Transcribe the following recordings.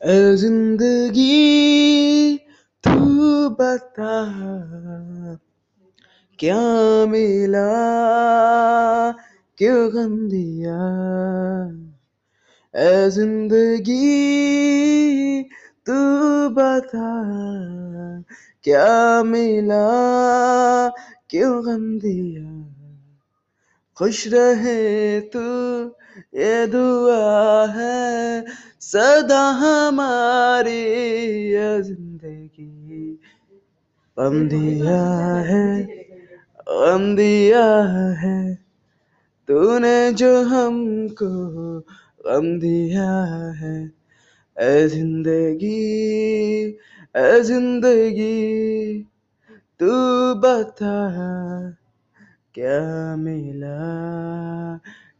اے زندگی تو بتا کیا ملا کیوں غم دیا اے زندگی تو بتا کیا ملا کیوں غم دیا خوش رہے تو یہ دعا ہے صدا ہماری زندگی۔ غم دیا ہے، غم دیا ہے۔ تو نے جو ہم کو غم دیا ہے۔ اے زندگی اے زندگی، تو بتا کیا ملا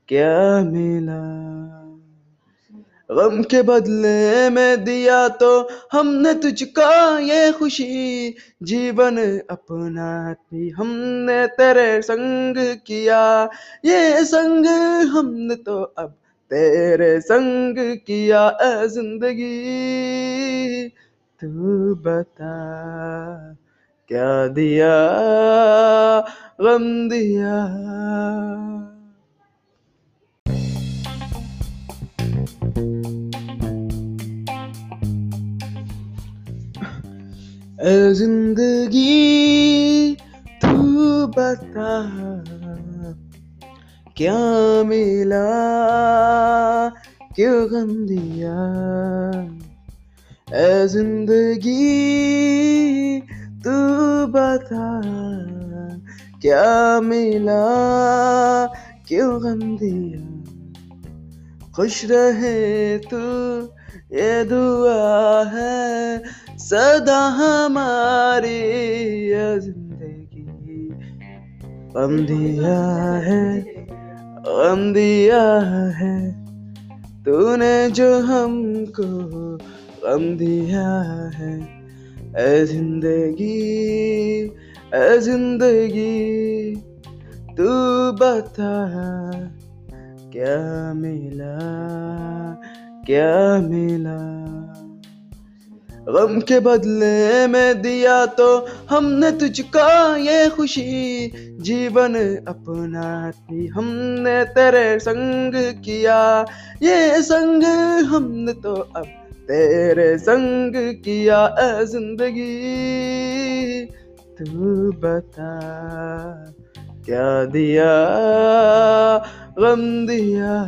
کیا ملا۔ غم کے بدلے میں دیا تو ہم نے تجھ کا یہ خوشی، جیون اپنا بھی ہم نے تیرے سنگ کیا۔ یہ سنگ ہم نے تو اب تیرے سنگ کیا۔ اے زندگی، تو بتا کیا دیا، غم دیا۔ اے زندگی تو بتا کیا ملا کیوں غم دیا اے زندگی تو بتا کیا ملا کیوں غم دیا خوش رہے تو یہ دعا ہے صدا ہماری زندگی۔ غم دیا ہے، غم دیا ہے۔ تو نے جو ہم کو غم دیا ہے۔ اے زندگی اے زندگی، تو بتا کیا ملا کیا ملا۔ غم کے بدلے میں دیا تو ہم نے تجھ کا یہ خوشی جیون اپنا بھی ہم نے تیرے سنگ کیا، یہ سنگ ہم نے تو اب تیرے سنگ کیا۔ اے زندگی، تو بتا کیا دیا، غم دیا۔